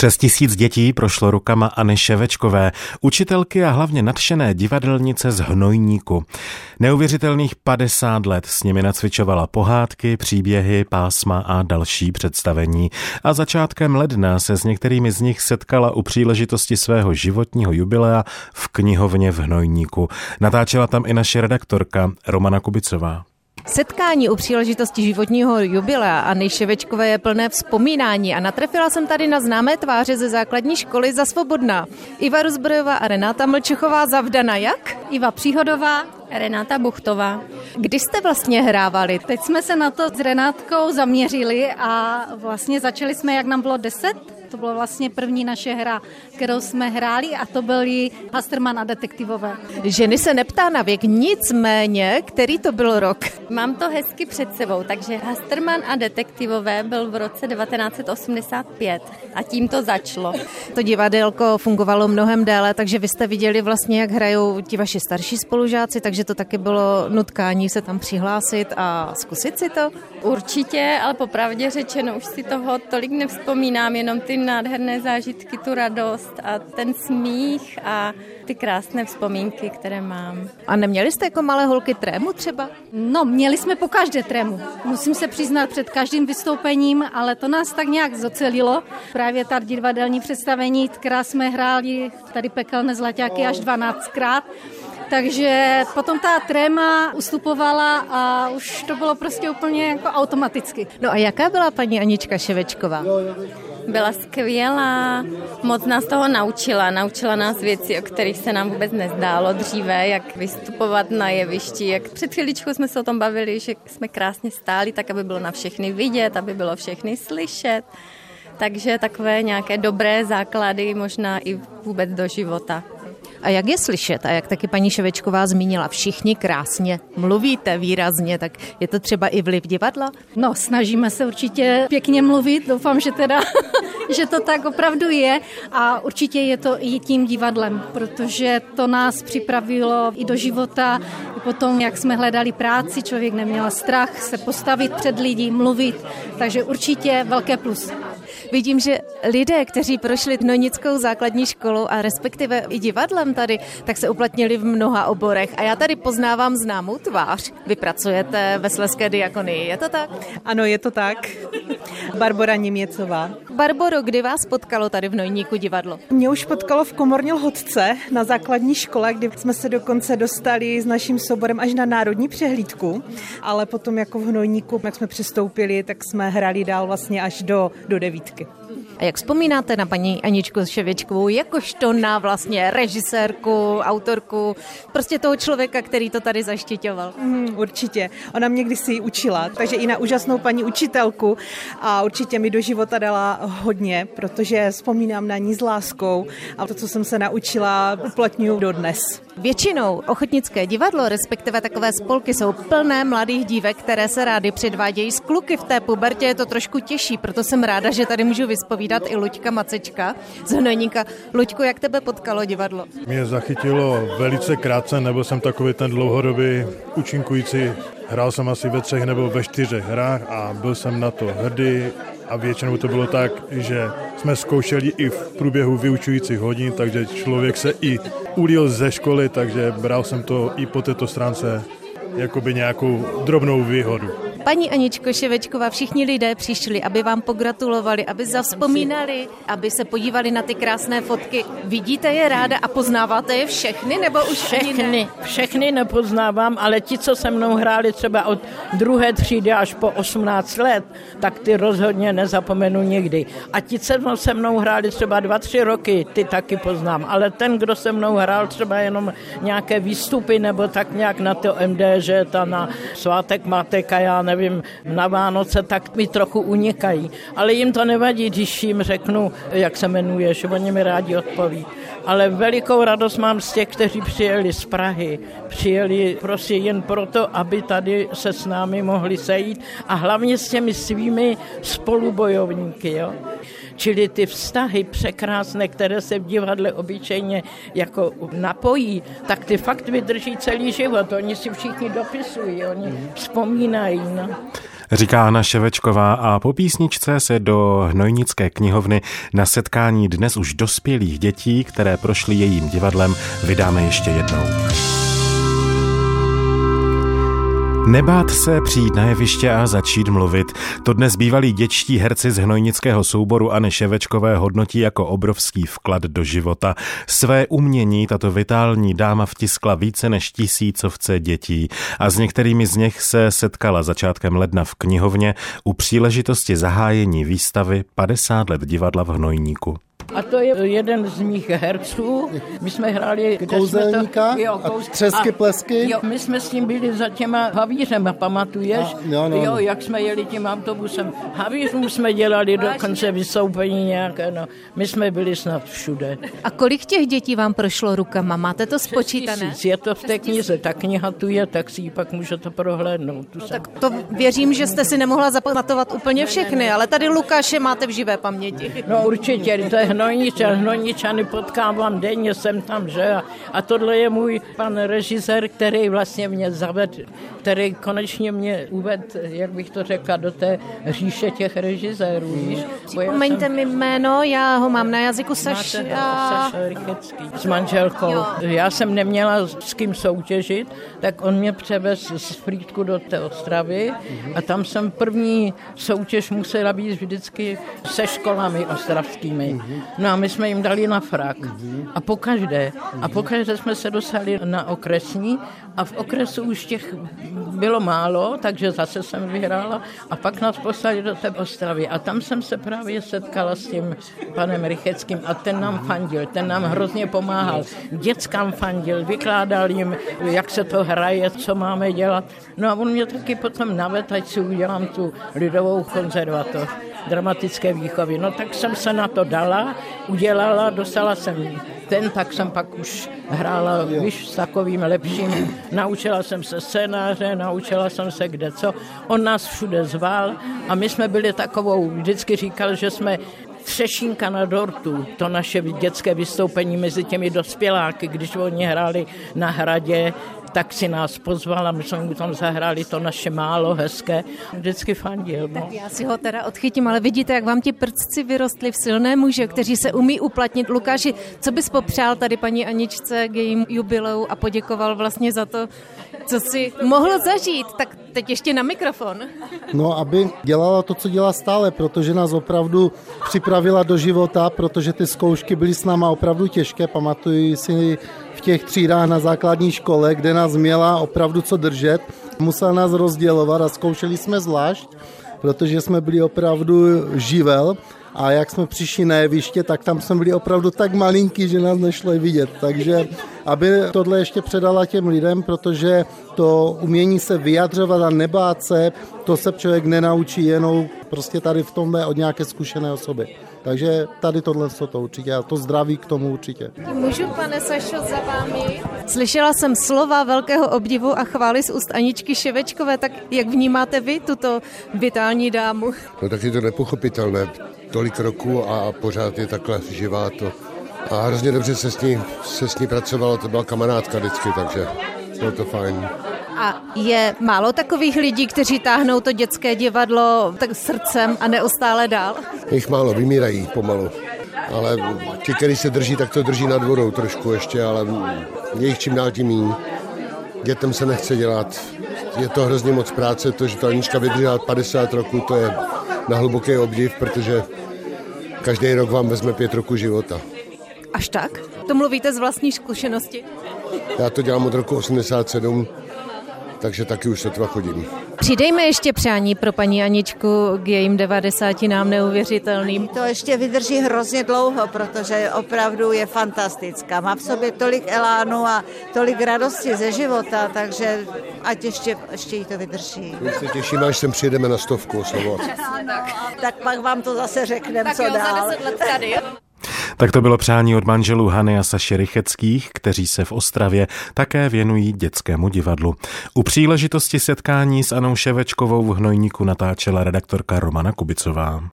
Přes tisíc dětí prošlo rukama Anny Ševečkové, učitelky a hlavně nadšené divadelnice z Hnojníku. Neuvěřitelných 50 let s nimi nacvičovala pohádky, příběhy, pásma a další představení. A začátkem ledna se s některými z nich setkala u příležitosti svého životního jubilea v knihovně v Hnojníku. Natáčela tam i naše redaktorka Romana Kubicová. Setkání u příležitosti životního jubilea a Ševečkové je plné vzpomínání a natrefila jsem tady na známé tváře ze základní školy za Svobodná. Iva Rozbrojová a Renáta Mlčechová zavdana jak? Iva Příhodová, Renáta Buchtová. Kdy jste vlastně hrávali? Teď jsme se na to s Renátkou zaměřili a vlastně začali jsme, jak nám bylo 10 to byla vlastně první naše hra, kterou jsme hráli a to byly Hasterman a detektivové. Ženy se neptá na věk, nicméně, který to byl rok? Mám to hezky před sebou, takže Hasterman a detektivové byl v roce 1985 a tím to začalo. To divadelko fungovalo mnohem déle, takže vy jste viděli vlastně, jak hrajou ti vaši starší spolužáci, takže to taky bylo nutkání se tam přihlásit a zkusit si to? Určitě, ale popravdě řečeno, už si toho tolik nevzpomínám, jenom ty nádherné zážitky, tu radost a ten smích a ty krásné vzpomínky, které mám. A neměli jste jako malé holky trému třeba? No, měli jsme po každé trému. Musím se přiznat před každým vystoupením, ale to nás tak nějak zocelilo. Právě ta divadelní představení, která jsme hráli tady pekelné zlaťáky až 12krát, takže potom ta tréma ustupovala a už to bylo prostě úplně jako automaticky. No a jaká byla paní Anička Ševečková? Byla skvělá, moc nás toho naučila. Naučila nás věci, o kterých se nám vůbec nezdálo dříve, jak vystupovat na jevišti. Jak před chvíličkou jsme se o tom bavili, že jsme krásně stáli, tak aby bylo na všechny vidět, aby bylo všechny slyšet. Takže takové nějaké dobré základy možná i vůbec do života. A jak je slyšet, a jak taky paní Ševečková zmínila, všichni krásně mluvíte výrazně, tak je to třeba i vliv divadla? No, snažíme se určitě pěkně mluvit, doufám, že teda, že to tak opravdu je a určitě je to i tím divadlem, protože to nás připravilo i do života, i potom, jak jsme hledali práci, člověk neměl strach se postavit před lidi, mluvit, takže určitě velké plus. Vidím, že lidé, kteří prošli Nonickou základní školu a respektive i divadlem tady, tak se uplatnili v mnoha oborech. A já tady poznávám známou tvář. Vy pracujete ve Sleské diakonii, je to tak? Ano, je to tak. Barbora Něměcová. Barboro, kdy vás potkalo tady v Nojníku divadlo? Mě už potkalo v Komorní Lhotce na základní škole, kdy jsme se dokonce dostali s naším soborem až na národní přehlídku, ale potom jako v Hnojníku, jak jsme přistoupili, tak jsme hrali dál vlastně až do, do devítky. mycket. A jak vzpomínáte na paní Aničku Ševěčkovou, jakožto na vlastně režisérku, autorku, prostě toho člověka, který to tady zaštiťoval? Mm, určitě. Ona mě kdysi učila, takže i na úžasnou paní učitelku a určitě mi do života dala hodně, protože vzpomínám na ní s láskou a to, co jsem se naučila, uplatňuji dodnes. Většinou ochotnické divadlo, respektive takové spolky, jsou plné mladých dívek, které se rády předvádějí. S kluky v té pubertě je to trošku těžší, proto jsem ráda, že tady můžu vyspovídat i Luďka Macečka z Hnojníka. Luďku, jak tebe potkalo divadlo? Mě zachytilo velice krátce, nebo jsem takový ten dlouhodobý účinkující. Hrál jsem asi ve třech nebo ve čtyřech hrách a byl jsem na to hrdý a většinou to bylo tak, že jsme zkoušeli i v průběhu vyučujících hodin, takže člověk se i ulil ze školy, takže bral jsem to i po této stránce jakoby nějakou drobnou výhodu. Paní Aničko Ševečková, všichni lidé přišli, aby vám pogratulovali, aby zavzpomínali, aby se podívali na ty krásné fotky. Vidíte je ráda a poznáváte je všechny, nebo už všechny? Ne? Všechny nepoznávám, ale ti, co se mnou hráli třeba od druhé třídy až po 18 let, tak ty rozhodně nezapomenu nikdy. A ti, co se mnou hráli třeba dva, tři roky, ty taky poznám. Ale ten, kdo se mnou hrál třeba jenom nějaké výstupy nebo tak nějak na to MD, že ta na svátek Mateka, já nevím, na Vánoce, tak mi trochu unikají. Ale jim to nevadí, když jim řeknu, jak se jmenuješ, oni mi rádi odpoví. Ale velikou radost mám z těch, kteří přijeli z Prahy. Přijeli prostě jen proto, aby tady se s námi mohli sejít a hlavně s těmi svými spolubojovníky. Jo? Čili ty vztahy překrásné, které se v divadle obyčejně jako napojí, tak ty fakt vydrží celý život. Oni si všichni dopisují, oni vzpomínají. No. Říká Anna Ševečková a po písničce se do Hnojnické knihovny na setkání dnes už dospělých dětí, které prošly jejím divadlem, vydáme ještě jednou. Nebát se přijít na jeviště a začít mluvit. To dnes bývalí děčtí herci z hnojnického souboru Anny Ševečkové hodnotí jako obrovský vklad do života. Své umění tato vitální dáma vtiskla více než tisícovce dětí a s některými z nich se setkala začátkem ledna v knihovně u příležitosti zahájení výstavy 50 let divadla v Hnojníku. A to je jeden z mých herců. My jsme hráli... Kouzelníka? Jsme to, jo, kouz... a třesky, plesky? Jo, my jsme s ním byli za těma havířem, pamatuješ? A, jo, no, jo, jak jsme jeli tím autobusem. Havířům jsme dělali dokonce vystoupení nějaké, no. My jsme byli snad všude. A kolik těch dětí vám prošlo rukama? Máte to spočítané? Je to v té knize, ta kniha tu je, tak si ji pak můžete prohlédnout. Tu no, tak to věřím, že jste si nemohla zapamatovat úplně všechny, ale tady Lukáše máte v živé paměti. No určitě, to je Hnojničan, Hnojničany potkávám denně, jsem tam, že? A, a tohle je můj pan režisér, který vlastně mě zavedl, který konečně mě uvedl, jak bych to řekla, do té říše těch režisérů, víš? Připomeňte jsem... mi jméno, já ho mám na jazyku Saša. Saša s manželkou. Jo. Já jsem neměla s kým soutěžit, tak on mě převez z Frýdku do té Ostravy a tam jsem první soutěž musela být vždycky se školami ostravskými. No a my jsme jim dali na frak. A pokaždé. A pokaždé jsme se dostali na okresní a v okresu už těch bylo málo, takže zase jsem vyhrála a pak nás poslali do té Ostravy. A tam jsem se právě setkala s tím panem Rycheckým a ten nám fandil, ten nám hrozně pomáhal. Dětskám fandil, vykládal jim, jak se to hraje, co máme dělat. No a on mě taky potom navet, ať si udělám tu lidovou konzervatoř dramatické výchovy. No tak jsem se na to dala, udělala, dostala jsem ten, tak jsem pak už hrála, víš, s takovým lepším. Naučila jsem se scénáře, naučila jsem se kde co. On nás všude zval a my jsme byli takovou, vždycky říkal, že jsme Třešínka na dortu, to naše dětské vystoupení mezi těmi dospěláky, když oni hráli na hradě, tak si nás pozval a my jsme mu tam zahráli to naše málo hezké. Vždycky fandil. No. Tak já si ho teda odchytím, ale vidíte, jak vám ti prcci vyrostli v silné muže, kteří se umí uplatnit. Lukáši, co bys popřál tady paní Aničce k jejím jubileu a poděkoval vlastně za to, co si mohl zažít, tak teď ještě na mikrofon. No, aby dělala to, co dělá stále, protože nás opravdu připravila do života, protože ty zkoušky byly s náma opravdu těžké. Pamatuju si těch třídách na základní škole, kde nás měla opravdu co držet. Musela nás rozdělovat a zkoušeli jsme zvlášť, protože jsme byli opravdu živel a jak jsme přišli na jeviště, tak tam jsme byli opravdu tak malinký, že nás nešlo vidět. Takže aby tohle ještě předala těm lidem, protože to umění se vyjadřovat a nebát se, to se člověk nenaučí jenom prostě tady v tomhle od nějaké zkušené osoby. Takže tady tohle to určitě a to zdraví k tomu určitě. Můžu, pane Sašo, za vámi? Slyšela jsem slova velkého obdivu a chvály z úst Aničky Ševečkové, tak jak vnímáte vy tuto vitální dámu? No tak je to nepochopitelné. Tolik roku a pořád je takhle živá to. A hrozně dobře se s ní, se s ní pracovalo, to byla kamarádka vždycky, takže bylo to fajn. A je málo takových lidí, kteří táhnou to dětské divadlo tak srdcem a neustále dál? Jich málo, vymírají pomalu. Ale ti, kteří se drží, tak to drží nad vodou trošku ještě, ale je jich čím dál tím míň. Dětem se nechce dělat. Je to hrozně moc práce, to, že to Anička vydržela 50 roků, to je na hluboký obdiv, protože každý rok vám vezme pět roku života. Až tak? To mluvíte z vlastní zkušenosti? Já to dělám od roku 87, takže taky už sotva chodím. Přidejme ještě přání pro paní Aničku k jejím 90 nám neuvěřitelným. To ještě vydrží hrozně dlouho, protože opravdu je fantastická. Má v sobě tolik elánu a tolik radosti ze života, takže ať ještě, ještě jí to vydrží. My se těšíme, až sem přijedeme na stovku oslavovat. tak pak vám to zase řekneme, co jo, dál. Za 10 let tady. Tak to bylo přání od manželů Hany a Saši Rycheckých, kteří se v Ostravě také věnují dětskému divadlu. U příležitosti setkání s Anou Ševečkovou v Hnojníku natáčela redaktorka Romana Kubicová.